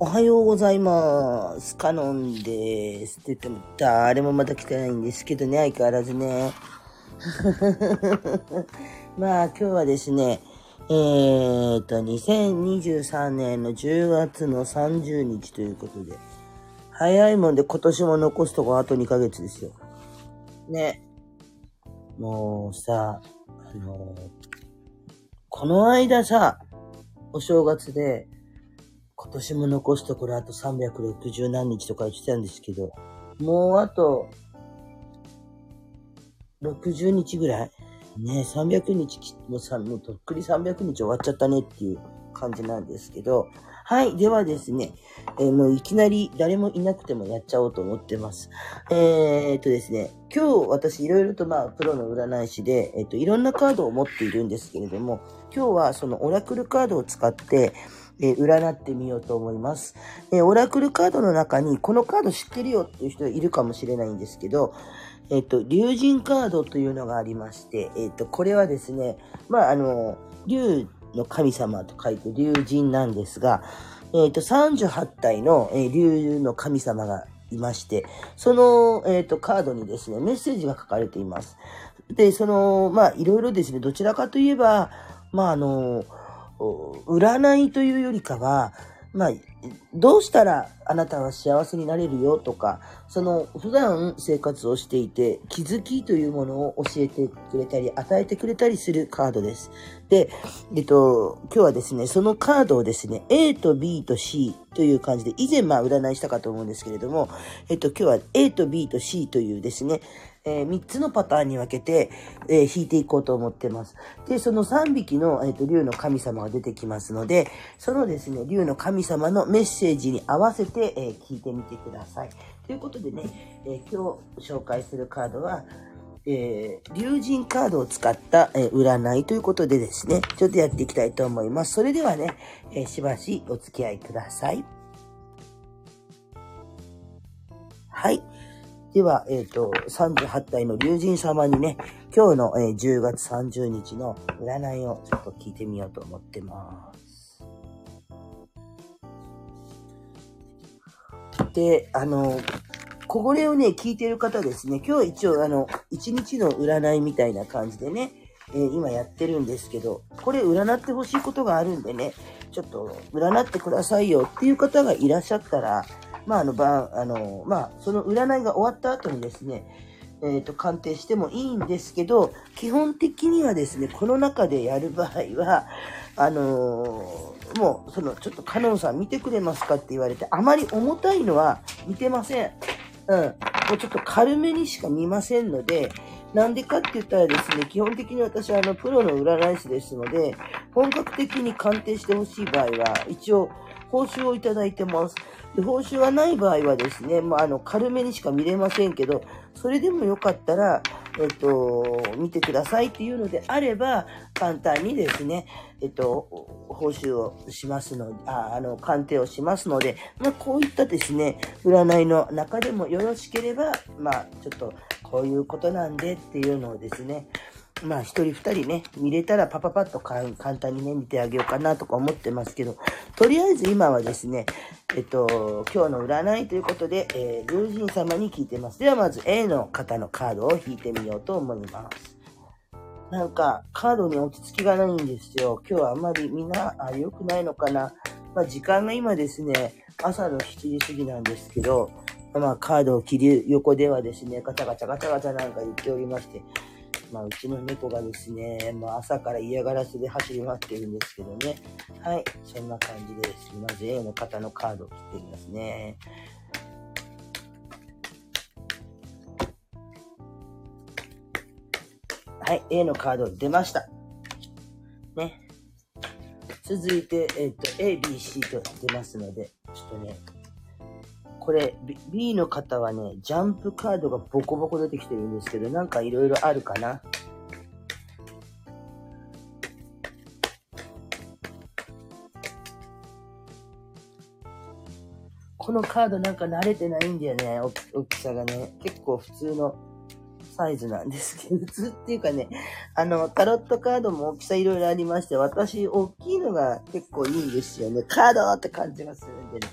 おはようございます。カノンです。って言っても、誰もまだ来てないんですけどね、相変わらずね。まあ、今日はですね、えーと、2023年の10月の30日ということで、早いもんで今年も残すとこあと2ヶ月ですよ。ね。もうさ、あのこの間さ、お正月で、今年も残すところあと360何日とか言ってたんですけど、もうあと、60日ぐらい？ね300日き、もうさ、もうとっくり300日終わっちゃったねっていう感じなんですけど、はい。ではですね、えーもういきなり誰もいなくてもやっちゃおうと思ってます。えー、っとですね、今日私いろいろとまあ、プロの占い師で、えっと、いろんなカードを持っているんですけれども、今日はそのオラクルカードを使って、えー占ってみようと思います。えーオラクルカードの中に、このカード知ってるよっていう人いるかもしれないんですけど、えっ、と、竜神カードというのがありまして、えっ、と、これはですね、まあ、あの、竜の神様と書いて竜神なんですが、えっ、と、38体の、えー竜の神様がいまして、その、えっ、と、カードにですね、メッセージが書かれています。で、その、まあ、いろいろですね、どちらかといえば、まあ、あの、占いというよりかは、まあ、どうしたらあなたは幸せになれるよとか、その普段生活をしていて気づきというものを教えてくれたり、与えてくれたりするカードです。で、えっと、今日はですね、そのカードをですね、A と B と C という感じで、以前まあ占いしたかと思うんですけれども、えっと、今日は A と B と C というですね、え3つのパターンに分けて、えー引いていこうと思ってます。で、その3匹の、えっと竜の神様が出てきますので、そのですね、竜の神様のメッセージに合わせて、え聞いてみてください。ということでね、え今日紹介するカードは、えー、竜神カードを使った、えー占いということでですね、ちょっとやっていきたいと思います。それではね、えーしばしお付き合いください。はい。では、えっ、と、38体の竜神様にね、今日の、えー10月30日の占いをちょっと聞いてみようと思ってます。で、あの、これをね、聞いてる方ですね、今日一応あの、1日の占いみたいな感じでね、えー今やってるんですけど、これ占ってほしいことがあるんでね、ちょっと占ってくださいよっていう方がいらっしゃったら、まあ、あの、ばあの、まあ、その占いが終わった後にですね、えっ、と、鑑定してもいいんですけど、基本的にはですね、この中でやる場合は、あのーもう、その、ちょっとカノンさん見てくれますかって言われて、あまり重たいのは見てません。うん。もうちょっと軽めにしか見ませんので、なんでかって言ったらですね、基本的に私はあの、プロの占い師ですので、本格的に鑑定してほしい場合は、一応、報酬をいただいてます。で報酬がない場合はですね、まあ、あの、軽めにしか見れませんけど、それでもよかったら、えっと、見てくださいっていうのであれば、簡単にですね、えっと、報酬をしますので、ああの、鑑定をしますので、まあ、こういったですね、占いの中でもよろしければ、まあ、ちょっと、こういうことなんでっていうのをですね、まあ、一人二人ね、見れたらパパパッと簡単にね、見てあげようかなとか思ってますけど、とりあえず今はですね、えっと、今日の占いということで、えー、竜神様に聞いてます。ではまず A の方のカードを引いてみようと思います。なんか、カードに落ち着きがないんですよ。今日はあんまりみんな、あ、良くないのかな。まあ、時間が今ですね、朝の7時過ぎなんですけど、まあ、カードを切る横ではですね、ガチャガチャガチャガチャなんか言っておりまして、まあ、うちの猫がですね、まあ、朝から嫌がらせで走り回ってるんですけどね。はい、そんな感じです。まず A の方のカードを切ってみますね。はい、A のカード出ました。ね。続いて、えっ、と、A、B、C と出ますので、ちょっとね、これ、B, の方はね、ジャンプカードがボコボコ出てきてるんですけど、なんかいろいろあるかな？このカードなんか慣れてないんだよね、大き大きさがね。結構普通のサイズなんですけど、普通っていうかね、あの、タロットカードも大きさいろいろありまして、私、大きいのが結構いいんですよね。カードって感じがするんでね。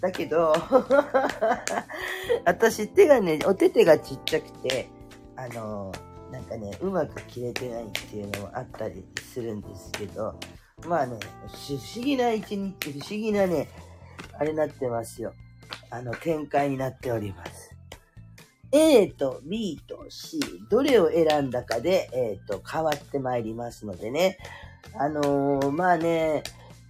だけど、私手がね、お手手がちっちゃくて、あの、なんかね、うまく切れてないっていうのもあったりするんですけど、まあね、不思議な一日、不思議なね、あれなってますよ。あの、展開になっております。A と B と C、どれを選んだかで、えっ、ー、と、変わってまいりますのでね。あのー、まあね、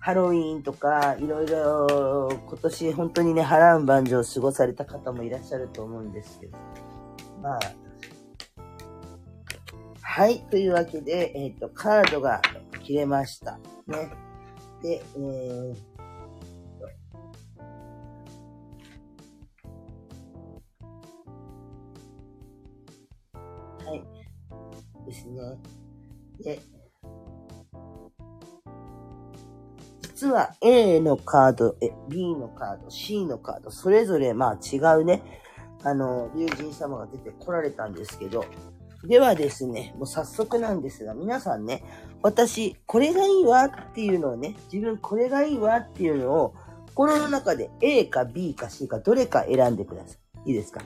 ハロウィーンとか、いろいろ、今年本当にね、波乱万丈過ごされた方もいらっしゃると思うんですけど。まあ、はい。というわけで、えっ、ー、と、カードが切れました。ね。で、えー、はい。ですね。で、実は A のカード、B のカード、C のカード、それぞれまあ違うね、あの、友人様が出てこられたんですけど、ではですね、もう早速なんですが、皆さんね、私、これがいいわっていうのをね、自分これがいいわっていうのを、心の中で A か B か C かどれか選んでください。いいですか？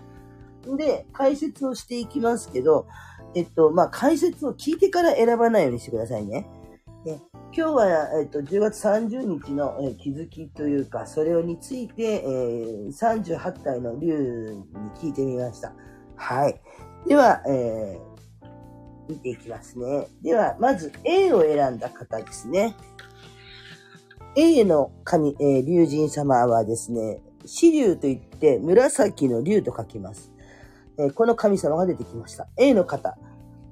で、解説をしていきますけど、えっと、まあ、解説を聞いてから選ばないようにしてくださいね。で今日は、えっと、10月30日の、え、気づきというか、それをについて、えー、38体の竜に聞いてみました。はい。では、えー、見ていきますね。では、まず A を選んだ方ですね。A の神、えー、竜神様はですね、死竜といって紫の竜と書きます。えー、この神様が出てきました。A の方、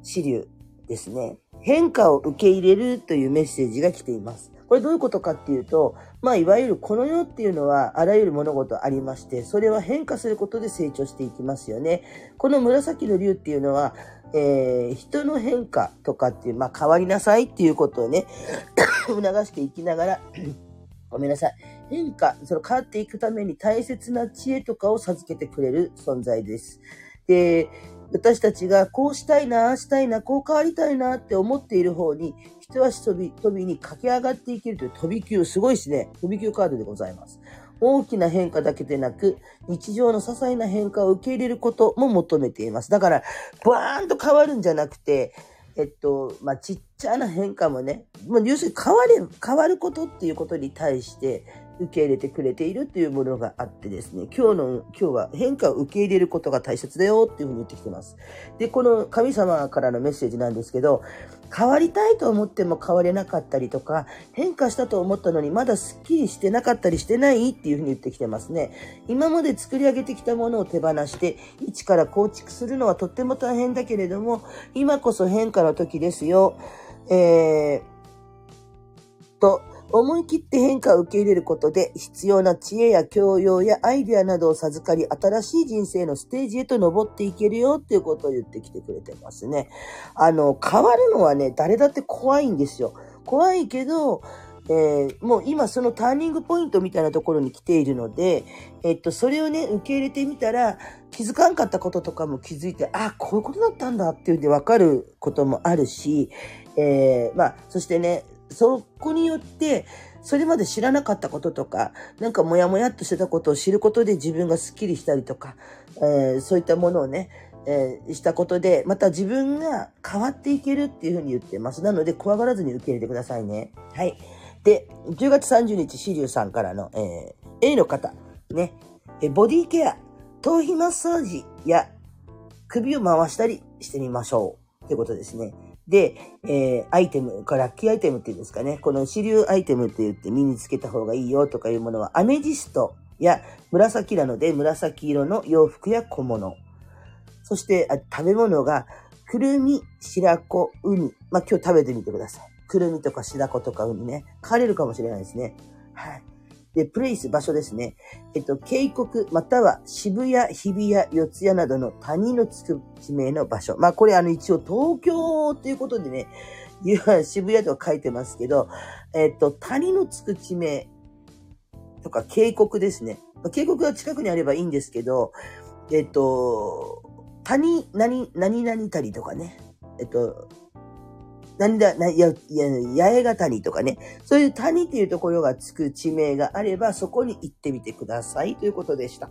死竜ですね。変化を受け入れるというメッセージが来ています。これどういうことかっていうと、まあ、いわゆるこの世っていうのはあらゆる物事ありまして、それは変化することで成長していきますよね。この紫の竜っていうのは、えー、人の変化とかっていう、まあ、変わりなさいっていうことをね、促していきながら、ごめんなさい。変化、その変わっていくために大切な知恵とかを授けてくれる存在です。で、私たちがこうしたいな、ああしたいな、こう変わりたいなって思っている方に、一足飛び、飛びに駆け上がっていけるという飛び級、すごいですね。飛び級カードでございます。大きな変化だけでなく、日常の些細な変化を受け入れることも求めています。だから、バーンと変わるんじゃなくて、えっと、まあ、ちっちゃな変化もね、もう要するに変われ、変わることっていうことに対して、受け入れてくれているというものがあってですね、今日の、今日は変化を受け入れることが大切だよっていうふうに言ってきてます。で、この神様からのメッセージなんですけど、変わりたいと思っても変われなかったりとか、変化したと思ったのにまだスッキリしてなかったりしてないっていうふうに言ってきてますね。今まで作り上げてきたものを手放して、一から構築するのはとっても大変だけれども、今こそ変化の時ですよ。えー、と、思い切って変化を受け入れることで必要な知恵や教養やアイデアなどを授かり新しい人生のステージへと登っていけるよっていうことを言ってきてくれてますね。あの、変わるのはね、誰だって怖いんですよ。怖いけど、えー、もう今そのターニングポイントみたいなところに来ているので、えっと、それをね、受け入れてみたら、気づかんかったこととかも気づいて、あ、こういうことだったんだっていうんで分かることもあるし、えー、まあ、そしてね、そこによって、それまで知らなかったこととか、なんかモヤモヤっとしてたことを知ることで自分がスッキリしたりとか、えー、そういったものをね、えー、したことで、また自分が変わっていけるっていうふうに言ってます。なので、怖がらずに受け入れてくださいね。はい。で、10月30日、シリュウさんからの、えー、A の方、ね、えボディケア、頭皮マッサージや首を回したりしてみましょう。ってことですね。で、えー、アイテム、ラッキーアイテムっていうんですかね。この主流アイテムって言って身につけた方がいいよとかいうものは、アメジストや紫なので紫色の洋服や小物。そしてあ食べ物が、くるみ、白子、ウニ。まあ、今日食べてみてください。くるみとか白子とかウニね。変われるかもしれないですね。はい。で、プレイス、場所ですね。えっと、渓谷、または渋谷、日比谷、四谷などの谷のつく地名の場所。まあ、これあの一応東京ということでね、渋谷とは書いてますけど、えっと、谷のつく地名とか渓谷ですね。渓谷が近くにあればいいんですけど、えっと、谷、何、何々谷とかね。えっと、何だ、な、や、や、八重ヶ谷とかね。そういう谷っていうところがつく地名があれば、そこに行ってみてくださいということでした。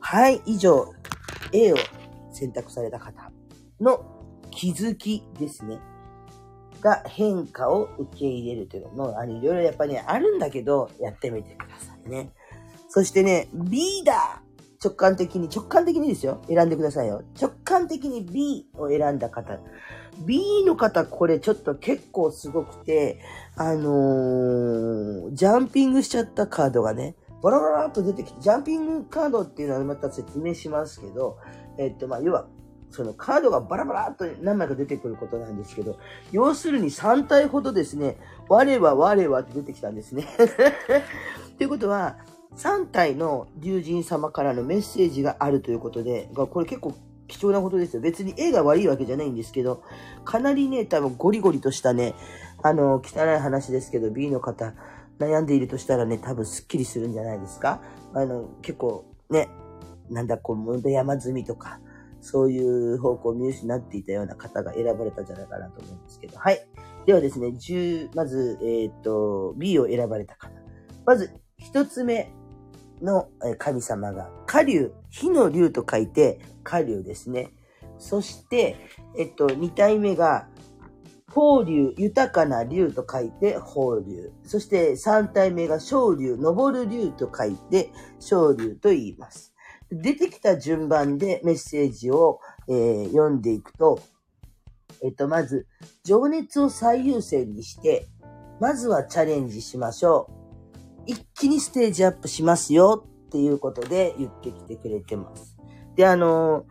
はい、以上、A を選択された方の気づきですね。が変化を受け入れるというのも、あの、いろいろやっぱりね、あるんだけど、やってみてくださいね。そしてね、B だ直感的に、直感的にですよ。選んでくださいよ。直感的に B を選んだ方。B の方、これちょっと結構すごくて、あのー、ジャンピングしちゃったカードがね、バラバラっと出てきて、ジャンピングカードっていうのはまた説明しますけど、えっと、まあ、要は、そのカードがバラバラっと何枚か出てくることなんですけど、要するに3体ほどですね、我は我はって出てきたんですね。ということは、3体の竜神様からのメッセージがあるということで、これ結構貴重なことですよ。別に絵が悪いわけじゃないんですけど、かなりね、多分ゴリゴリとしたね、あの、汚い話ですけど、B の方、悩んでいるとしたらね、多分スッキリするんじゃないですかあの、結構ね、なんだ、こう、山積みとか、そういう方向を見失っていたような方が選ばれたんじゃないかなと思うんですけど。はい。ではですね、10、まず、えっ、と、B を選ばれた方。まず、一つ目の神様が、下流、火の竜と書いて、下流ですね。そして、えっと、二体目が、法流、豊かな竜と書いて、法流。そして三体目が昇竜、昇る竜と書いて、昇竜と言います。出てきた順番でメッセージを、えー、読んでいくと、えっと、まず、情熱を最優先にして、まずはチャレンジしましょう。一気にステージアップしますよっていうことで言ってきてくれてます。で、あの、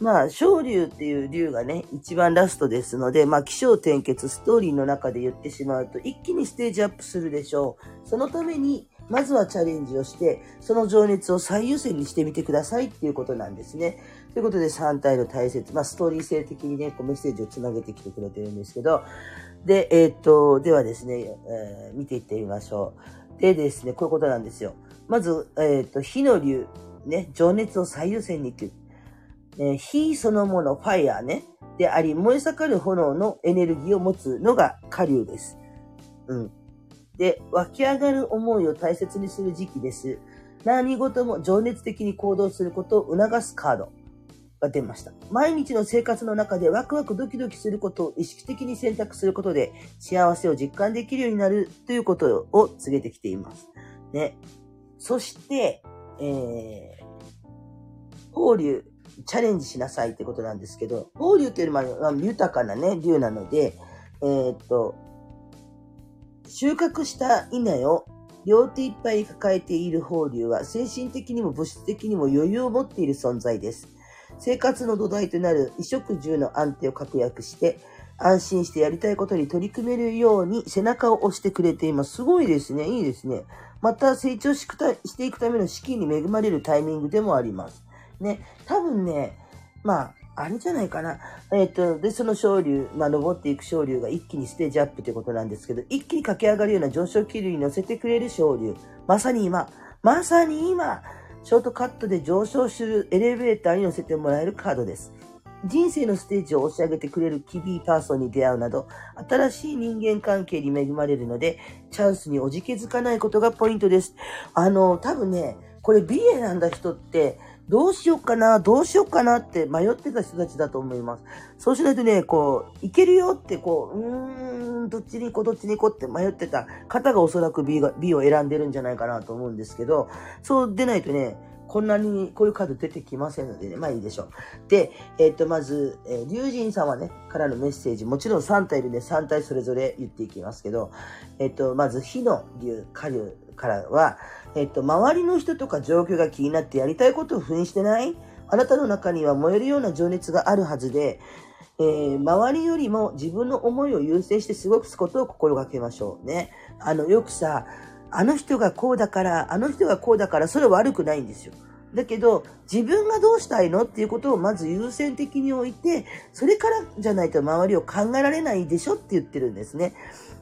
まあ、昇竜っていう竜がね、一番ラストですので、まあ、気象転結ストーリーの中で言ってしまうと、一気にステージアップするでしょう。そのために、まずはチャレンジをして、その情熱を最優先にしてみてくださいっていうことなんですね。ということで3体の大切、まあストーリー性的にね、こうメッセージをつなげてきてくれてるんですけど、で、えー、っと、ではですね、えー、見ていってみましょう。でですね、こういうことなんですよ。まず、えー、と、火の竜、ね、情熱を最優先にっていう、えー、火そのもの、ファイヤーね、であり、燃え盛る炎のエネルギーを持つのが火竜です。うん。で、湧き上がる思いを大切にする時期です。何事も情熱的に行動することを促すカードが出ました。毎日の生活の中でワクワクドキドキすることを意識的に選択することで幸せを実感できるようになるということを告げてきています。ね。そして、えー、法流、チャレンジしなさいってことなんですけど、法流っていうのは豊かなね、流なので、えー、っと、収穫した稲を両手いっぱい抱えている法流は精神的にも物質的にも余裕を持っている存在です。生活の土台となる衣食住の安定を確約して、安心してやりたいことに取り組めるように背中を押してくれています。すごいですね。いいですね。また成長していくための資金に恵まれるタイミングでもあります。ね。多分ね、まあ、あれじゃないかな。えっ、ー、と、で、その昇竜、まあ、登っていく昇竜が一気にステージアップということなんですけど、一気に駆け上がるような上昇気流に乗せてくれる昇竜。まさに今、まさに今、ショートカットで上昇するエレベーターに乗せてもらえるカードです。人生のステージを押し上げてくれるキビーパーソンに出会うなど、新しい人間関係に恵まれるので、チャンスにおじけづかないことがポイントです。あの、多分ね、これ B 選んだ人って、どうしようかな、どうしようかなって迷ってた人たちだと思います。そうしないとね、こう、いけるよってこう、うーん、どっちに行こう、どっちに行こうって迷ってた方がおそらく B, が B を選んでるんじゃないかなと思うんですけど、そう出ないとね、こんなにこういうカード出てきませんのでね、まあいいでしょう。で、えっ、ー、と、まず、えー、龍神様ね、からのメッセージ、もちろん3体いるんで3体それぞれ言っていきますけど、えっ、ー、と、まず火の竜、火竜からは、えっと、周りの人とか状況が気になってやりたいことを封印してない？あなたの中には燃えるような情熱があるはずで、えー、周りよりも自分の思いを優先して過ごすことを心がけましょうね。あの、よくさ、あの人がこうだから、あの人がこうだから、それは悪くないんですよ。だけど、自分がどうしたいのっていうことをまず優先的に置いて、それからじゃないと周りを考えられないでしょって言ってるんですね。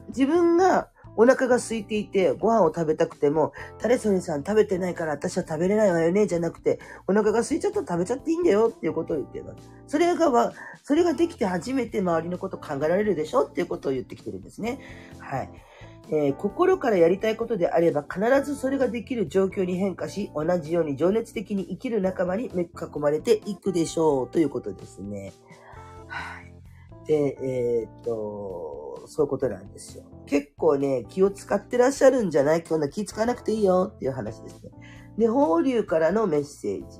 自分がお腹が空いていて、ご飯を食べたくても、誰それさん食べてないから私は食べれないわよね、じゃなくて、お腹が空いちゃったら食べちゃっていいんだよっていうことを言ってます。それがわ、それができて初めて周りのこと考えられるでしょ？っていうことを言ってきてるんですね。はい。えー、心からやりたいことであれば必ずそれができる状況に変化し、同じように情熱的に生きる仲間に囲まれていくでしょうということですね。はい。で、えー、っと、そういうことなんですよ。結構ね、気を使ってらっしゃるんじゃない？こんな気使わなくていいよっていう話ですね。で、法流からのメッセージ。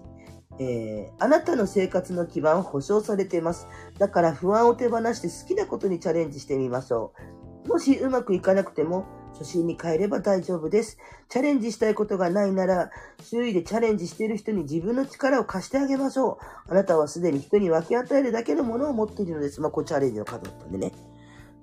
えー、あなたの生活の基盤を保証されています。だから不安を手放して好きなことにチャレンジしてみましょう。もしうまくいかなくても、初心に変えれば大丈夫です。チャレンジしたいことがないなら、周囲でチャレンジしている人に自分の力を貸してあげましょう。あなたはすでに人に分け与えるだけのものを持っているのです。まあ、これチャレンジの数だったんでね。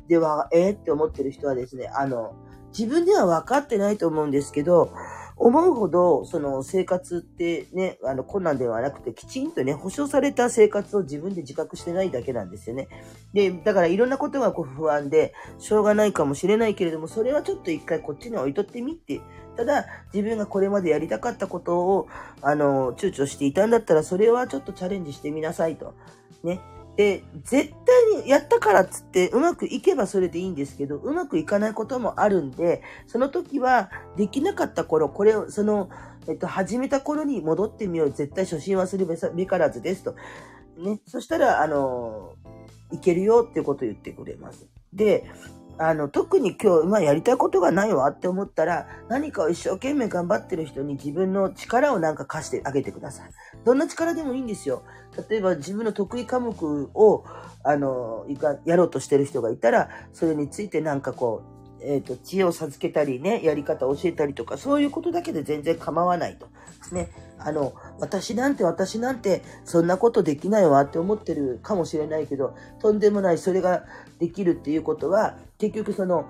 では、え、って思ってる人はですね、あの、自分では分かってないと思うんですけど、思うほど、その生活ってね、あの困難ではなくて、きちんとね、保障された生活を自分で自覚してないだけなんですよね。で、だからいろんなことがこう不安で、しょうがないかもしれないけれども、それはちょっと一回こっちに置いとってみって、ただ、自分がこれまでやりたかったことを、あの、躊躇していたんだったら、それはちょっとチャレンジしてみなさいと。ね。で、絶対にやったからっつってうまくいけばそれでいいんですけど、うまくいかないこともあるんで、その時はできなかった頃、これを、その、えっと、始めた頃に戻ってみよう。絶対初心忘れべからずですと。ね。そしたら、あの、いけるよっていうことを言ってくれます。で、あの、特に今日、まあやりたいことがないわって思ったら、何かを一生懸命頑張ってる人に自分の力をなんか貸してあげてください。どんな力でもいいんですよ。例えば自分の得意科目を、あの、やろうとしてる人がいたら、それについてなんかこう、えっ、ー、と、知恵を授けたりね、やり方を教えたりとか、そういうことだけで全然構わないと。ね。あの、私なんて私なんてそんなことできないわって思ってるかもしれないけど、とんでもないそれができるっていうことは、結局その、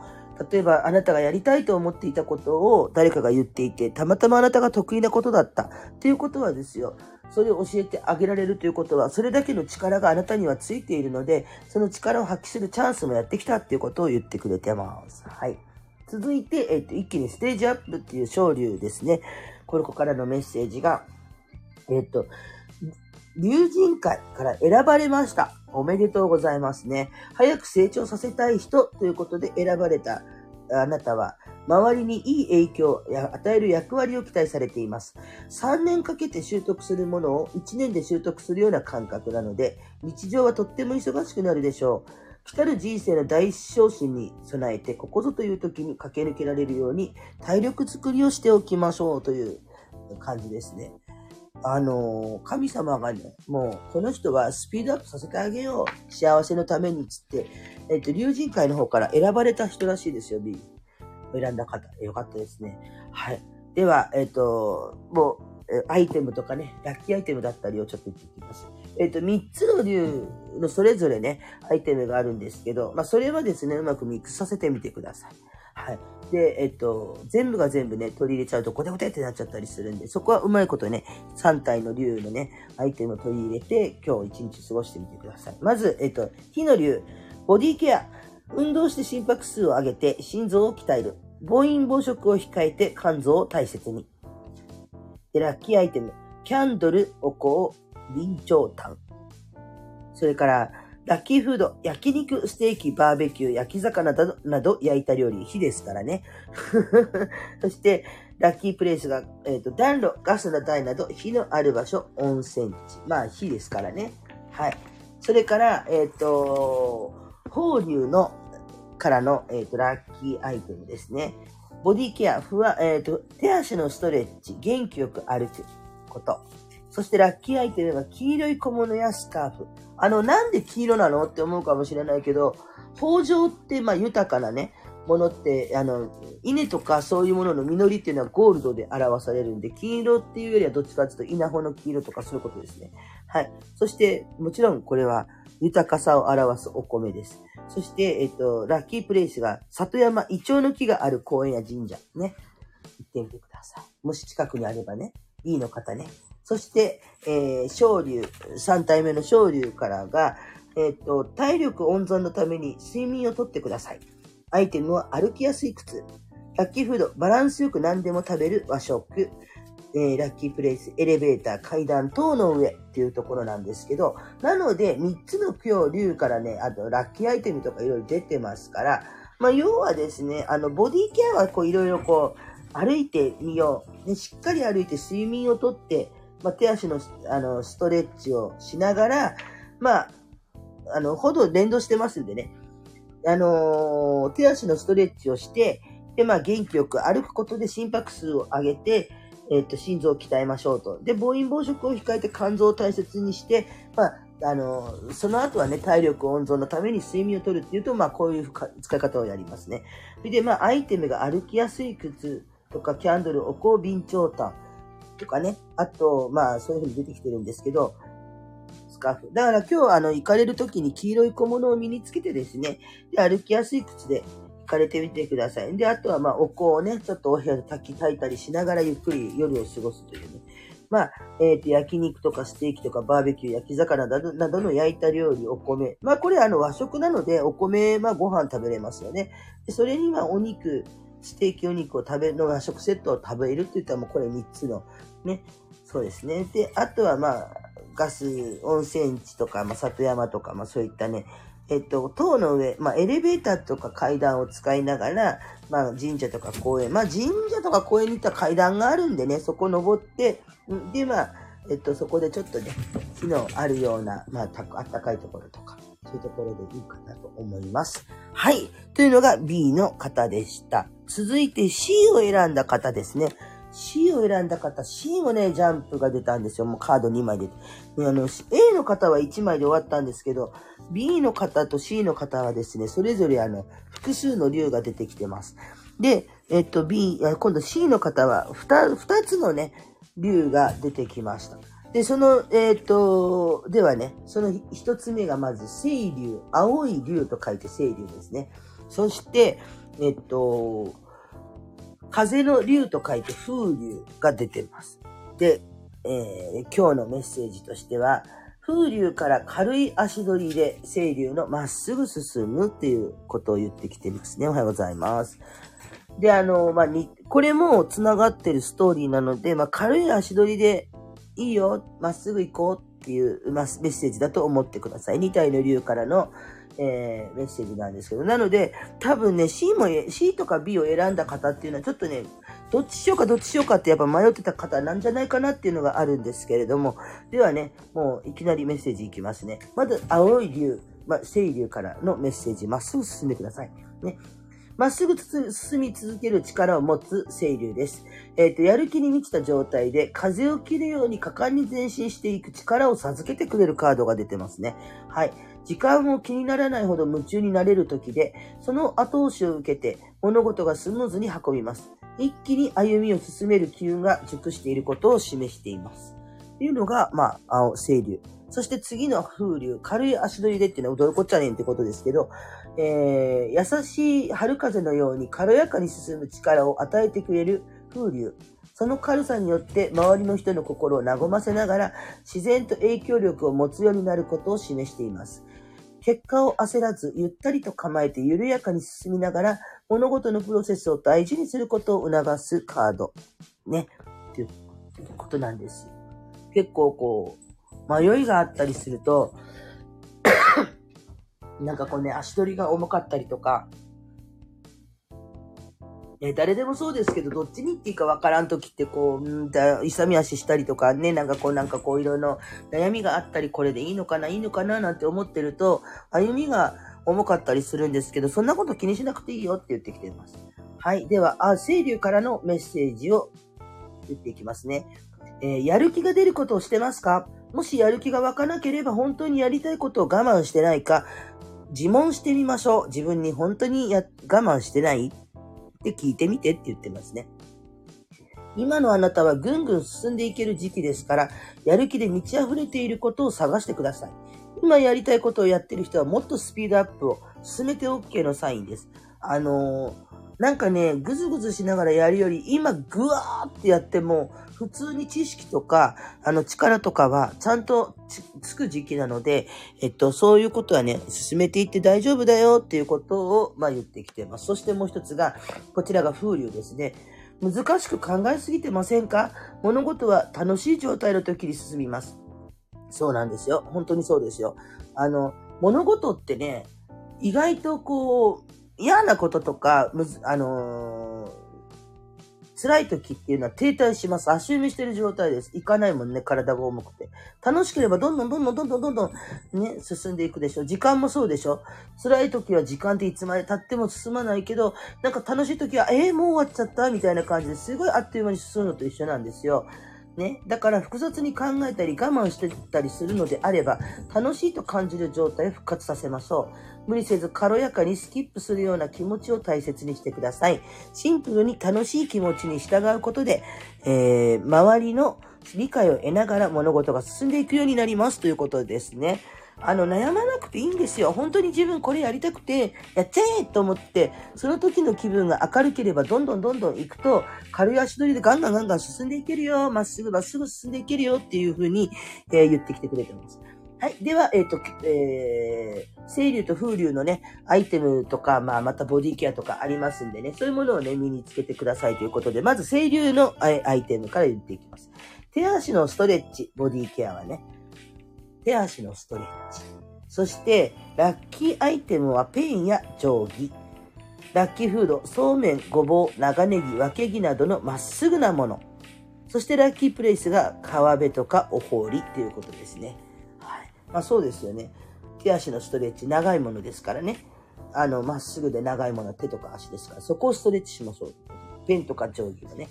例えばあなたがやりたいと思っていたことを誰かが言っていて、たまたまあなたが得意なことだったっていうことはですよ。それを教えてあげられるということは、それだけの力があなたにはついているので、その力を発揮するチャンスもやってきたっていうことを言ってくれてます。はい。続いて、えっ、と、一気にステージアップっていう昇竜ですね。ここからのメッセージが、えっ、と、竜神会から選ばれました。おめでとうございますね。早く成長させたい人ということで選ばれたあなたは、周りにいい影響を与える役割を期待されています。3年かけて習得するものを1年で習得するような感覚なので、日常はとっても忙しくなるでしょう。来る人生の大昇進に備えて、ここぞという時に駆け抜けられるように、体力作りをしておきましょうという感じですね。あの、神様がね、もう、この人はスピードアップさせてあげよう。幸せのために、つって、えっと、竜神会の方から選ばれた人らしいですよ、B。選んだ方。よかったですね。はい。では、えっと、もう、アイテムとかね、ラッキーアイテムだったりをちょっと言っていきます。えっと、3つの竜のそれぞれね、アイテムがあるんですけど、まあ、それはですね、うまくミックスさせてみてください。はい。で、えっと、全部が全部ね、取り入れちゃうとゴテゴテってなっちゃったりするんで、そこはうまいことね、3体の竜のね、アイテムを取り入れて、今日一日過ごしてみてください。まず、えっと、火の竜、ボディケア。運動して心拍数を上げて心臓を鍛える。暴飲暴食を控えて肝臓を大切に。で、ラッキーアイテム。キャンドル、お香、備長炭。それから、ラッキーフード、焼肉、ステーキ、バーベキュー、焼き魚などなど焼いた料理、火ですからね。そして、ラッキープレイスが、えっ、ー、と、暖炉、ガスの台など、火のある場所、温泉地。まあ、火ですからね。はい。それから、えっ、ー、と、法流の、からの、えっ、ー、と、ラッキーアイテムですね。ボディケア、ふわ、えっ、と、手足のストレッチ、元気よく歩くこと。そしてラッキーアイテムが黄色い小物やスカーフ。あの、なんで黄色なのって思うかもしれないけど、豊穣って、まあ、豊かなね、ものって、あの、稲とかそういうものの実りっていうのはゴールドで表されるんで、黄色っていうよりはどっちかっていうと稲穂の黄色とかそういうことですね。はい。そして、もちろんこれは豊かさを表すお米です。そして、えっと、ラッキープレイスが里山、イチョウの木がある公園や神社ね。行ってみてください。もし近くにあればね、いいの方ね。そして、えー、昇竜、3体目の昇竜からが、えっ、ー、と、体力温存のために睡眠をとってください。アイテムは歩きやすい靴。ラッキーフード、バランスよく何でも食べる和食。えー、ラッキープレイス、エレベーター、階段等の上っていうところなんですけど、なので、3つの今日、竜からね、あと、ラッキーアイテムとかいろいろ出てますから、まあ、要はですね、あの、ボディケアはこう、いろいろこう、歩いてみよう。ね、しっかり歩いて睡眠をとって、まあ、手足の、あの、ストレッチをしながら、まあ、あの、ほど連動してますんでね、あのー、手足のストレッチをして、で、まあ、元気よく歩くことで心拍数を上げて、えっ、と、心臓を鍛えましょうと。で、暴飲暴食を控えて肝臓を大切にして、まあ、あの、その後はね、体力温存のために睡眠をとるっていうと、まあ、こういう使い方をやりますね。で、まあ、アイテムが歩きやすい靴とか、キャンドル、お香、備長炭とかね、あと、まあ、そういう風に出てきてるんですけど、スカーフ。だから今日、あの、行かれる時に黄色い小物を身につけてですね、で、歩きやすい靴で行かれてみてください。で、あとは、まあ、お香をね、ちょっとお部屋で炊き炊いたりしながらゆっくり夜を過ごすというね。まあ、えっ、ー、と、焼肉とかステーキとかバーベキュー、焼き魚などなどの焼いた料理、お米。まあ、これあの和食なので、お米、まあ、ご飯食べれますよね。でそれにはお肉、ステーキお肉を食べるの和食セットを食べるって言ったらもうこれ3つのね、そうですね。で、あとはまあ、ガス、温泉地とか、まあ、里山とか、まあ、そういったね、えっと、塔の上、まあ、エレベーターとか階段を使いながら、まあ、神社とか公園、まあ、神社とか公園に行ったら階段があるんでね、そこ登って、で、まあ、えっと、そこでちょっとね、木のあるような、まあ、あったかいところとか、そういうところでいいかなと思います。はい。というのが B の方でした。続いて C を選んだ方ですね。C を選んだ方、C もね、ジャンプが出たんですよ。もうカード2枚出て。あの、A の方は1枚で終わったんですけど、B の方と C の方はですね、それぞれあの、複数の竜が出てきてます。で、えっと、B、今度 C の方は2、2つのね、竜が出てきました。で、その、えっ、と、ではね、その一つ目がまず、清流、青い竜と書いて清流ですね。そして、えっ、と、風の竜と書いて風流が出てます。で、えー、今日のメッセージとしては、風流から軽い足取りで清流のまっすぐ進むっていうことを言ってきてますね。おはようございます。で、あの、まあ、に、これも繋がってるストーリーなので、まあ、軽い足取りでいいよ、まっすぐ行こうっていう、ま、メッセージだと思ってください。2体の竜からの、えー、メッセージなんですけど、なので、多分ね、C も、C とか B を選んだ方っていうのは、ちょっとね、どっちしようかどっちしようかってやっぱ迷ってた方なんじゃないかなっていうのがあるんですけれども、ではね、もういきなりメッセージいきますね。まず、青い竜、まあ、青竜からのメッセージ、まっすぐ進んでください。ね。まっすぐ進み続ける力を持つ清流です。えっ、ー、と、やる気に満ちた状態で風を切るように果敢に前進していく力を授けてくれるカードが出てますね。はい。時間を気にならないほど夢中になれる時で、その後押しを受けて物事がスムーズに運びます。一気に歩みを進める機運が熟していることを示しています。というのが、まあ、青、清流。そして次の風流、軽い足取りでっていうのはどういうこっちゃねんってことですけど、えー、優しい春風のように軽やかに進む力を与えてくれる風流。その軽さによって周りの人の心を和ませながら自然と影響力を持つようになることを示しています。結果を焦らず、ゆったりと構えて緩やかに進みながら、物事のプロセスを大事にすることを促すカード。ね。っていうことなんです。結構こう、迷いがあったりすると、なんかこうね、足取りが重かったりとか、え誰でもそうですけど、どっちに行っていいかわからんときって、こう、んだ、勇み足したりとかね、なんかこう、なんかこう、いろいろ悩みがあったり、これでいいのかな、いいのかな、なんて思ってると、歩みが重かったりするんですけど、そんなこと気にしなくていいよって言ってきています。はい。では、あ、清流からのメッセージを言っていきますね。えー、やる気が出ることをしてますか？もしやる気が湧かなければ本当にやりたいことを我慢してないか、自問してみましょう。自分に本当にや我慢してない？って聞いてみてって言ってますね。今のあなたはぐんぐん進んでいける時期ですから、やる気で満ち溢れていることを探してください。今やりたいことをやってる人はもっとスピードアップを進めて OK のサインです。あのなんかね、ぐずぐずしながらやるより、今ぐわーってやっても、普通に知識とか、あの力とかはちゃんとつく時期なので、えっと、そういうことはね、進めていって大丈夫だよっていうことを、まあ言ってきてます。そしてもう一つが、こちらが風流ですね。難しく考えすぎてませんか？物事は楽しい状態の時に進みます。そうなんですよ。本当にそうですよ。あの、物事ってね、意外とこう、嫌なこととか、むず、あのー、辛い時っていうのは停滞します。足踏みしてる状態です。行かないもんね、体が重くて。楽しければどんどんどんどんどんどんどんどんね、進んでいくでしょ。時間もそうでしょ。辛い時は時間っていつまで経っても進まないけど、なんか楽しい時は、えー、もう終わっちゃったみたいな感じですごいあっという間に進むのと一緒なんですよ。ね。だから複雑に考えたり我慢してたりするのであれば、楽しいと感じる状態を復活させましょう。無理せず軽やかにスキップするような気持ちを大切にしてください。シンプルに楽しい気持ちに従うことで、えー、周りの理解を得ながら物事が進んでいくようになりますということですね。あの、悩まなくていいんですよ。本当に自分これやりたくて、やっちゃえと思って、その時の気分が明るければ、どんどんどんどん行くと、軽い足取りでガンガンガンガン進んでいけるよ。まっすぐまっすぐ進んでいけるよっていう風に、えー、言ってきてくれてます。はい。では、えっ、ー、と、えー、清流と風流のね、アイテムとか、まあ、またボディケアとかありますんでね、そういうものをね、身につけてくださいということで、まず清流のアイテムから言っていきます。手足のストレッチ、ボディケアはね、手足のストレッチ。そして、ラッキーアイテムはペンや定規。ラッキーフード、そうめん、ごぼう、長ネギ、分け木などのまっすぐなもの。そしてラッキープレイスが川辺とかお堀っていうことですね。はい。まあそうですよね。手足のストレッチ、長いものですからね。あの、まっすぐで長いものは手とか足ですから、そこをストレッチしましょう。ペンとか定規はね。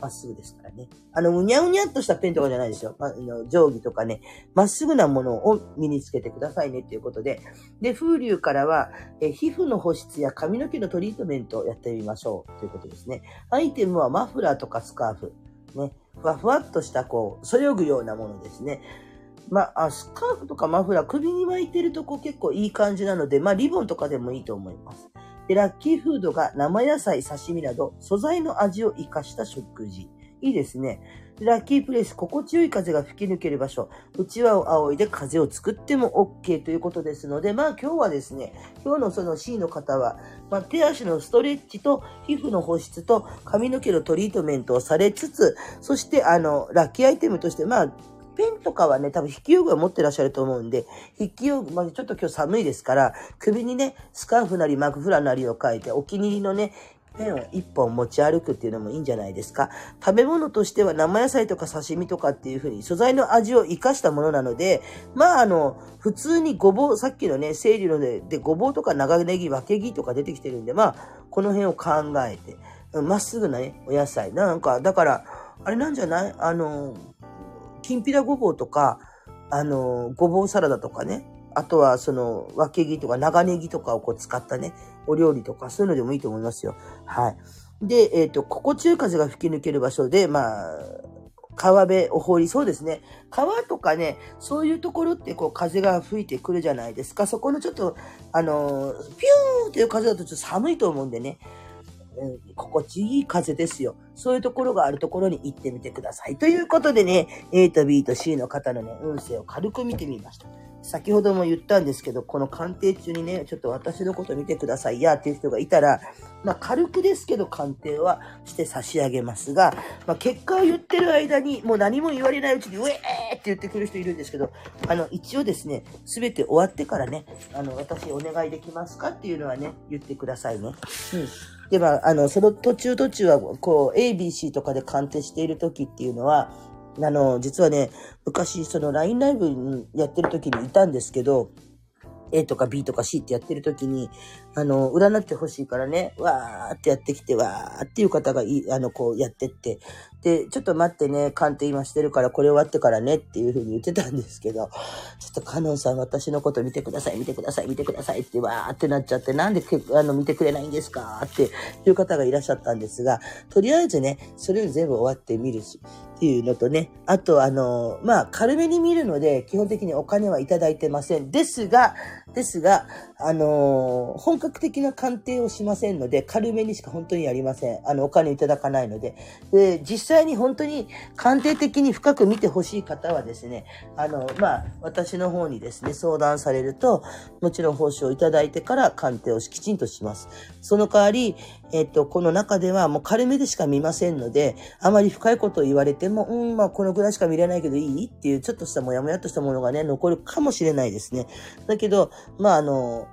まっすぐですからね。あの、うにゃうにゃっとしたペンとかじゃないですよ。まあ、の定規とかね、まっすぐなものを身につけてくださいねっていうことで。で、風流からは、え皮膚の保湿や髪の毛のトリートメントをやってみましょうということですね。アイテムはマフラーとかスカーフ。ね。ふわふわっとした、こう、そよぐようなものですね。まあ、スカーフとかマフラー、首に巻いてるとこ結構いい感じなので、まあ、リボンとかでもいいと思います。で、ラッキーフードが生野菜、刺身など、素材の味を活かした食事。いいですね。ラッキープレイス、心地よい風が吹き抜ける場所。内輪を仰いで風を作っても OK ということですので、まあ今日はですね、今日のその C の方は、まあ、手足のストレッチと皮膚の保湿と髪の毛のトリートメントをされつつ、そしてあの、ラッキーアイテムとして、まあ、ペンとかはね、多分筆記用具は持ってらっしゃると思うんで、筆記用具、まあ、ちょっと今日寒いですから、首にね、スカーフなりマクフラーなりを書いて、お気に入りのね、ペンを一本持ち歩くっていうのもいいんじゃないですか。食べ物としては生野菜とか刺身とかっていう風に素材の味を活かしたものなので、まああの、普通にごぼう、さっきのね、整理ので、で、ごぼうとか長ネギ、分け木とか出てきてるんで、まあ、この辺を考えて、まっすぐなね、お野菜。なんか、だから、あれなんじゃない？あの、きんぴらごぼうとか、あの、ごぼうサラダとかね。あとは、その、分け木とか長ネギとかをこう使ったね、お料理とか、そういうのでもいいと思いますよ。はい。で、えっ、ー、と、心地よい風が吹き抜ける場所で、まあ、川辺、お堀、そうですね。川とかね、そういうところってこう風が吹いてくるじゃないですか。そこのちょっと、あのピューっていう風だとちょっと寒いと思うんでね。心地いい風ですよ。そういうところがあるところに行ってみてください。ということでね、A と B と C の方のね、運勢を軽く見てみました。先ほども言ったんですけど、この鑑定中にね、ちょっと私のこと見てくださいやっていう人がいたら、まあ軽くですけど鑑定はして差し上げますが、まあ結果を言ってる間にもう何も言われないうちに、ウェーって言ってくる人いるんですけど、あの、一応ですね、すべて終わってからね、あの、私お願いできますかっていうのはね、言ってくださいね。うん。では、あの、その途中途中は、こう、ABC とかで鑑定している時っていうのは、あの、実はね、昔、その LINE ライブやってる時にいたんですけど、A とか B とか C ってやってる時に、あの、占ってほしいからね、わーってやってきて、わーっていう方がい、あの、こうやってって、で、ちょっと待ってね、鑑定今してるからこれ終わってからねっていう風に言ってたんですけど、ちょっとカノンさん私のこと見てください、見てください、見てくださいってわーってなっちゃって、なんであの見てくれないんですか？っていう方がいらっしゃったんですが、とりあえずね、それを全部終わってみるし、っていうのとね、あとあの、まあ、軽めに見るので、基本的にお金はいただいてません。ですが、ですが、あのー、本格的な鑑定をしませんので、軽めにしか本当にやりません。あの、お金いただかないので。で、実際に本当に鑑定的に深く見てほしい方はですね、あの、まあ、私の方にですね、相談されると、もちろん報酬をいただいてから鑑定をきちんとします。その代わり、えっと、この中ではもう軽めでしか見ませんので、あまり深いことを言われても、うん、まあ、このぐらいしか見れないけどいい？っていう、ちょっとしたもやもやっとしたものがね、残るかもしれないですね。だけど、まあ、あの、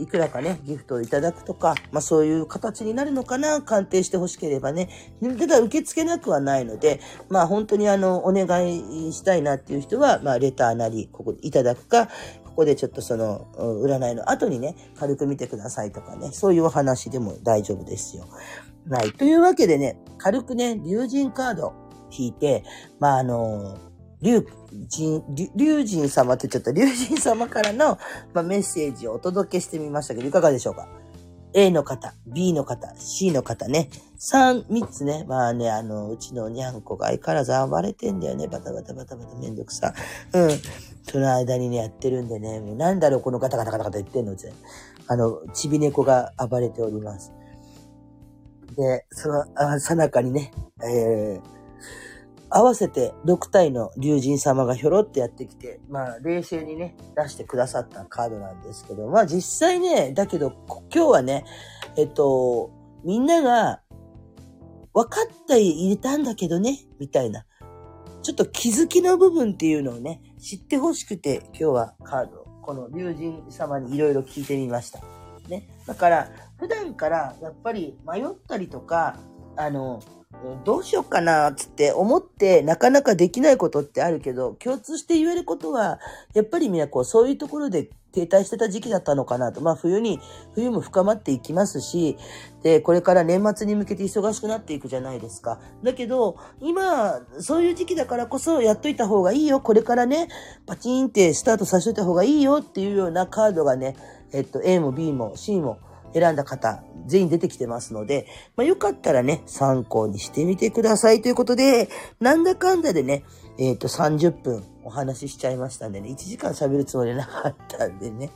いくらかね、ギフトをいただくとか、まあそういう形になるのかな、鑑定してほしければね。ただ受け付けなくはないので、まあ本当にあの、お願いしたいなっていう人は、まあレターなり、ここいただくか、ここでちょっとその、占いの後にね、軽く見てくださいとかね、そういうお話でも大丈夫ですよ。はい。というわけでね、軽くね、竜神カード引いて、まああの、竜神、竜神様ってちょっと、竜神様からの、まあ、メッセージをお届けしてみましたけど、いかがでしょうか？?A の方、B の方、C の方ね。3、3つね。まあね、あの、うちのにゃんこが相変わらず暴れてんだよね。バタバタバタバタめんどくさ。うん。その間にね、やってるんでね。もうなんだろう、このガタガタガタガタ言ってんのって。あの、ちび猫が暴れております。で、その、さなかにね、えー、合わせて6体の竜神様がひょろってやってきて、まあ、冷静にね、出してくださったカードなんですけど、まあ実際ね、だけど、今日はね、えっと、みんなが、分かって入れたんだけどね、みたいな。ちょっと気づきの部分っていうのをね、知ってほしくて、今日はカード、この竜神様にいろいろ聞いてみました。ね。だから、普段からやっぱり迷ったりとか、あの、どうしようかなっ、つって思ってなかなかできないことってあるけど、共通して言えることは、やっぱりみんなこう、そういうところで停滞してた時期だったのかなと。まあ冬に、冬も深まっていきますし、で、これから年末に向けて忙しくなっていくじゃないですか。だけど、今、そういう時期だからこそやっといた方がいいよ。これからね、パチンってスタートさせといた方がいいよっていうようなカードがね、えっと、A も B も C も、選んだ方、全員出てきてますので、まあ、よかったらね、参考にしてみてください。ということで、なんだかんだでね、えっ、ー、と、30分お話ししちゃいましたんでね、1時間喋るつもりなかったんでね、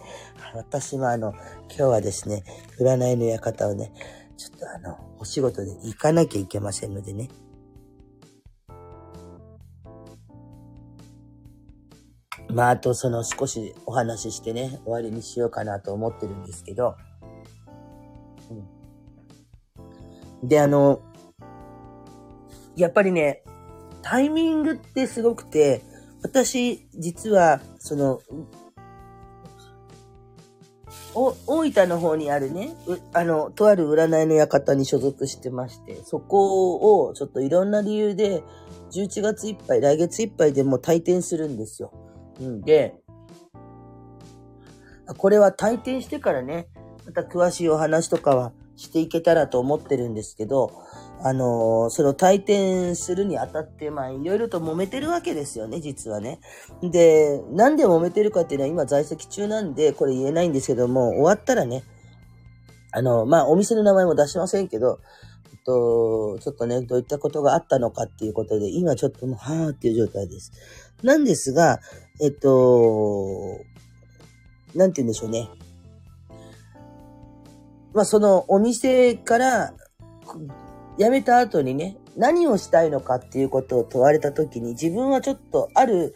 私もあの、今日はですね、占いの館をね、ちょっとあの、お仕事で行かなきゃいけませんのでね、まあ、あとその少しお話ししてね、終わりにしようかなと思ってるんですけど、で、あの、やっぱりね、タイミングってすごくて、私、実は、その、お、大分の方にあるね、あの、とある占いの館に所属してまして、そこをちょっといろんな理由で、11月いっぱい、来月いっぱいでも退店するんですよ。うんで、これは退店してからね、また詳しいお話とかはしていけたらと思ってるんですけど、あのー、その退店するにあたって、まあ、いろいろと揉めてるわけですよね、実はね。で、なんで揉めてるかっていうのは今在籍中なんで、これ言えないんですけども、終わったらね、あの、まあ、お店の名前も出しませんけど、えっと、ちょっとね、どういったことがあったのかっていうことで、今ちょっともう、はーっていう状態です。なんですが、えっと、なんて言うんでしょうね。まあそのお店から辞めた後にね、何をしたいのかっていうことを問われた時に自分はちょっとある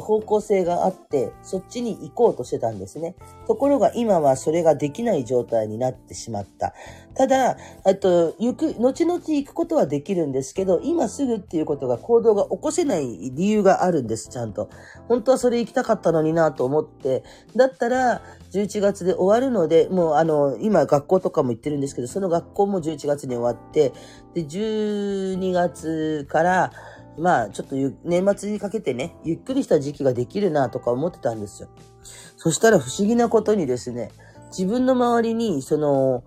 方向性があって、そっちに行こうとしてたんですね。ところが今はそれができない状態になってしまった。ただ、あと、行く、後々行くことはできるんですけど、今すぐっていうことが行動が起こせない理由があるんです、ちゃんと。本当はそれ行きたかったのになと思って、だったら、11月で終わるので、もうあの、今学校とかも行ってるんですけど、その学校も11月に終わって、で、12月から、まあ、ちょっと年末にかけてね、ゆっくりした時期ができるなとか思ってたんですよ。そしたら不思議なことにですね、自分の周りに、その、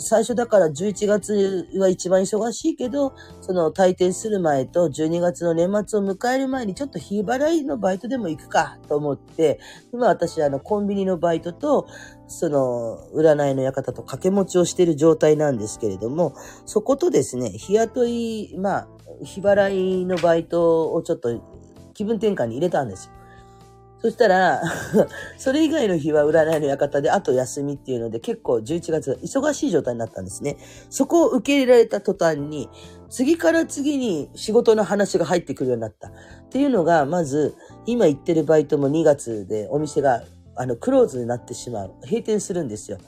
最初だから11月は一番忙しいけど、その退店する前と12月の年末を迎える前にちょっと日払いのバイトでも行くかと思って、今私あのコンビニのバイトと、その占いの館と掛け持ちをしている状態なんですけれども、そことですね、日雇い、まあ、日払いのバイトをちょっと気分転換に入れたんですよ。そしたら、それ以外の日は占いの館で、あと休みっていうので、結構11月忙しい状態になったんですね。そこを受け入れられた途端に、次から次に仕事の話が入ってくるようになった。っていうのが、まず、今行ってるバイトも2月でお店が、あの、クローズになってしまう。閉店するんですよ。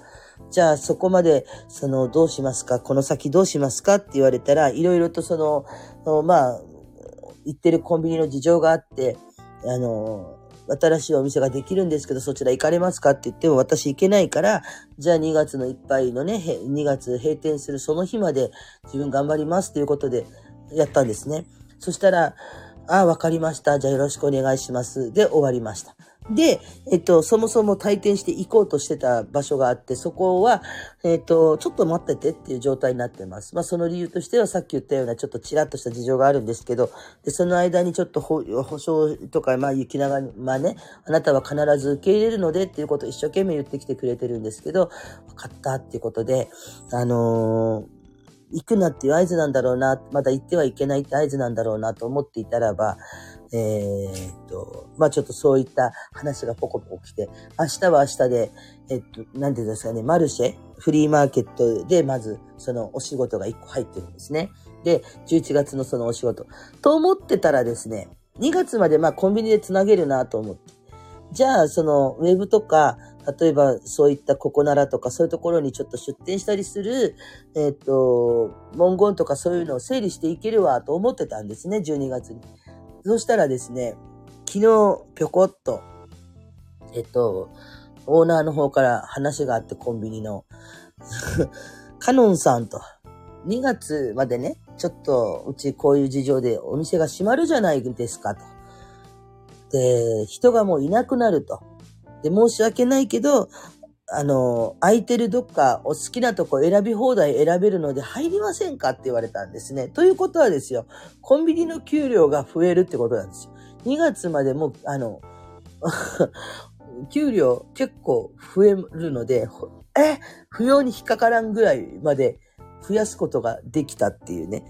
じゃあそこまで、その、どうしますか？この先どうしますか？って言われたら、いろいろとその、のまあ、行ってるコンビニの事情があって、あの、新しいお店ができるんですけど、そちら行かれますかって言っても私行けないから、じゃあ2月のいっぱいのね、2月閉店するその日まで自分頑張りますということでやったんですね。そしたら、ああ、わかりました。じゃあよろしくお願いします。で終わりました。で、えっと、そもそも退店して行こうとしてた場所があって、そこは、えっと、ちょっと待っててっていう状態になってます。まあ、その理由としては、さっき言ったようなちょっとチラッとした事情があるんですけど、で、その間にちょっと保証とか、まあ、雪長まあね、あなたは必ず受け入れるのでっていうことを一生懸命言ってきてくれてるんですけど、分かったっていうことで、あのー行くなっていう合図なんだろうな、まだ行ってはいけないって合図なんだろうなと思っていたらば、えー、っと、まあちょっとそういった話がポコポコ来て、明日は明日で、えっと、なんていうんですかね、マルシェ、フリーマーケットでまずそのお仕事が1個入ってるんですね。で、11月のそのお仕事。と思ってたらですね、2月までまあコンビニでつなげるなと思って。じゃあ、そのウェブとか、例えばそういったここならとかそういうところにちょっと出店したりする、えっ、と、文言とかそういうのを整理していけるわと思ってたんですね、12月に。そしたらですね、昨日ぴょこっと、えっと、オーナーの方から話があってコンビニの、カノンさんと、2月までね、ちょっとうちこういう事情でお店が閉まるじゃないですかと。で、人がもういなくなると。で、申し訳ないけど、あの、空いてるどっかお好きなとこ選び放題選べるので入りませんかって言われたんですね。ということはですよ、コンビニの給料が増えるってことなんですよ。2月までも、あの、給料結構増えるので、え、不要に引っかからんぐらいまで増やすことができたっていうね。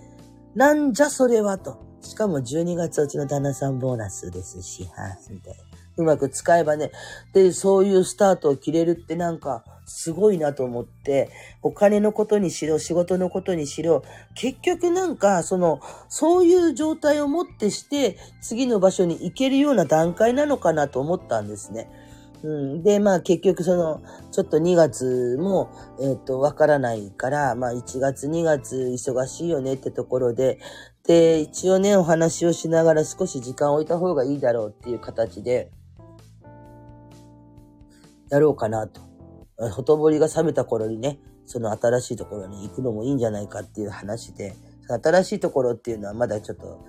なんじゃそれはと。しかも12月うちの旦那さんボーナスですし、はい、みたいな。うまく使えばね。で、そういうスタートを切れるってなんか、すごいなと思って、お金のことにしろ、仕事のことにしろ、結局なんか、その、そういう状態をもってして、次の場所に行けるような段階なのかなと思ったんですね。うん、で、まあ結局その、ちょっと2月も、えっ、ー、と、わからないから、まあ1月2月忙しいよねってところで、で、一応ね、お話をしながら少し時間を置いた方がいいだろうっていう形で、やろうかなと。ほとぼりが冷めた頃にね、その新しいところに行くのもいいんじゃないかっていう話で、新しいところっていうのはまだちょっと、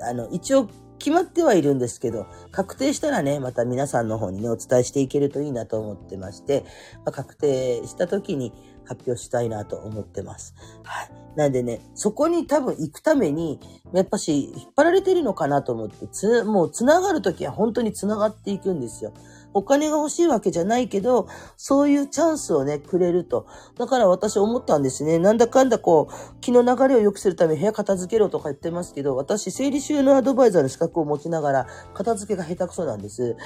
あの、一応決まってはいるんですけど、確定したらね、また皆さんの方にね、お伝えしていけるといいなと思ってまして、まあ、確定した時に発表したいなと思ってます。はい。なんでね、そこに多分行くために、やっぱし引っ張られてるのかなと思って、つ、もう繋がるときは本当に繋がっていくんですよ。お金が欲しいわけじゃないけど、そういうチャンスをね、くれると。だから私思ったんですね。なんだかんだこう、気の流れを良くするため部屋片付けろとか言ってますけど、私、整理収納アドバイザーの資格を持ちながら、片付けが下手くそなんです。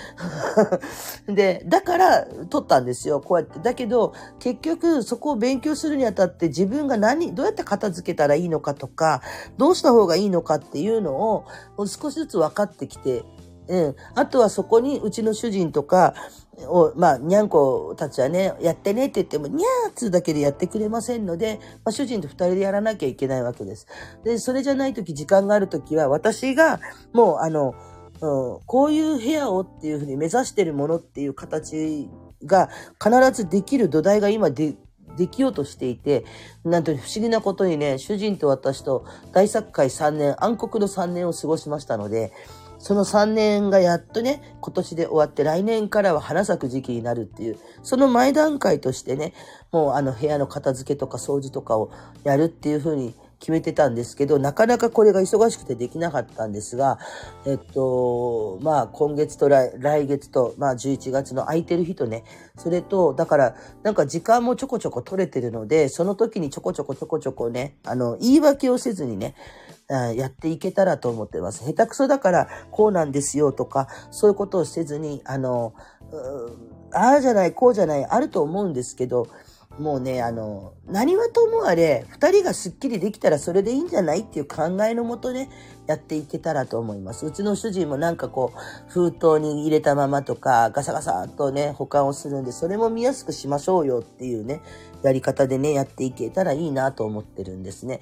で、だから、取ったんですよ。こうやって。だけど、結局、そこを勉強するにあたって自分が何、どうやって片付けたらいいのかとか、どうした方がいいのかっていうのを、少しずつ分かってきてうん。あとはそこにうちの主人とか、を、まあ、にゃんこたちはね、やってねって言っても、にゃーっつだけでやってくれませんので、まあ、主人と二人でやらなきゃいけないわけです。で、それじゃないとき、時間があるときは、私が、もう、あの、うん、こういう部屋をっていうふうに目指してるものっていう形が必ずできる土台が今で、できようとしていて、なんと不思議なことにね、主人と私と大作会3年、暗黒の3年を過ごしましたので、その3年がやっとね、今年で終わって来年からは花咲く時期になるっていう、その前段階としてね、もうあの部屋の片付けとか掃除とかをやるっていうふうに決めてたんですけど、なかなかこれが忙しくてできなかったんですが、えっと、まあ今月と来月と、まあ11月の空いてる日とね、それと、だからなんか時間もちょこちょこ取れてるので、その時にちょこちょこちょこちょこね、あの、言い訳をせずにね、やっていけたらと思ってます。下手くそだからこうなんですよとか、そういうことをせずに、あの、ああじゃない、こうじゃない、あると思うんですけど、もうね、あの、何はともあれ、二人がスッキリできたらそれでいいんじゃないっていう考えのもとね、やっていけたらと思います。うちの主人もなんかこう、封筒に入れたままとか、ガサガサとね、保管をするんで、それも見やすくしましょうよっていうね、やり方でね、やっていけたらいいなと思ってるんですね。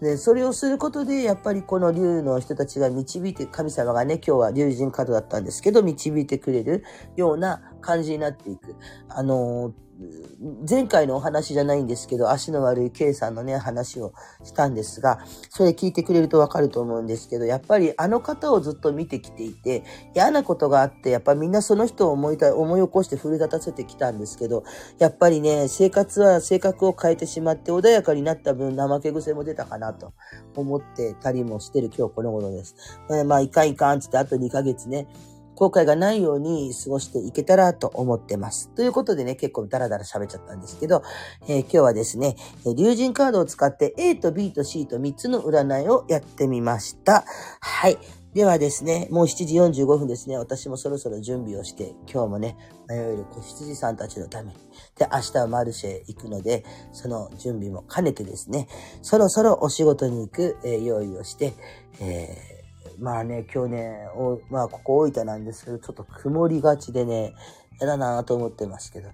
で、それをすることで、やっぱりこの竜の人たちが導いて、神様がね、今日は竜神カードだったんですけど、導いてくれるような感じになっていく。あのー前回のお話じゃないんですけど、足の悪い K さんのね、話をしたんですが、それ聞いてくれるとわかると思うんですけど、やっぱりあの方をずっと見てきていて、嫌なことがあって、やっぱみんなその人を思いた思い起こして奮い立たせてきたんですけど、やっぱりね、生活は性格を変えてしまって穏やかになった分、怠け癖も出たかなと思ってたりもしてる今日この頃です。まあ、いかんいかんつってあと2ヶ月ね、後悔がないように過ごしていけたらと思ってます。ということでね、結構ダラダラ喋っちゃったんですけど、えー、今日はですね、竜神カードを使って A と B と C と3つの占いをやってみました。はい。ではですね、もう7時45分ですね。私もそろそろ準備をして、今日もね、迷える子羊さんたちのために。で、明日はマルシェ行くので、その準備も兼ねてですね、そろそろお仕事に行く、えー、用意をして、えーまあね、今日ね、おまあここ大分なんですけど、ちょっと曇りがちでね、やだなと思ってますけど、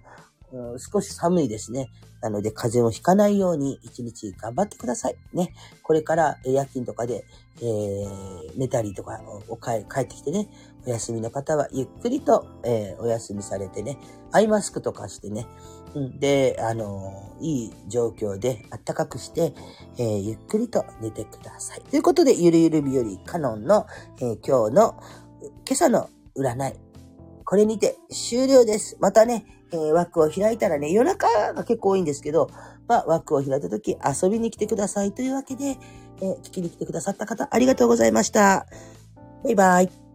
うん、少し寒いですね。なので風邪をひかないように一日頑張ってください。ね。これから夜勤とかで、えー、寝たりとかお帰ってきてね、お休みの方はゆっくりと、えー、お休みされてね、アイマスクとかしてね、で、あの、いい状況で暖かくして、えー、ゆっくりと寝てください。ということで、ゆるゆる日和カノンの、えー、今日の今朝の占い。これにて終了です。またね、えー、枠を開いたらね、夜中が結構多いんですけど、まあ、枠を開いた時遊びに来てくださいというわけで、え、聞きに来てくださった方、ありがとうございました。バイバイ。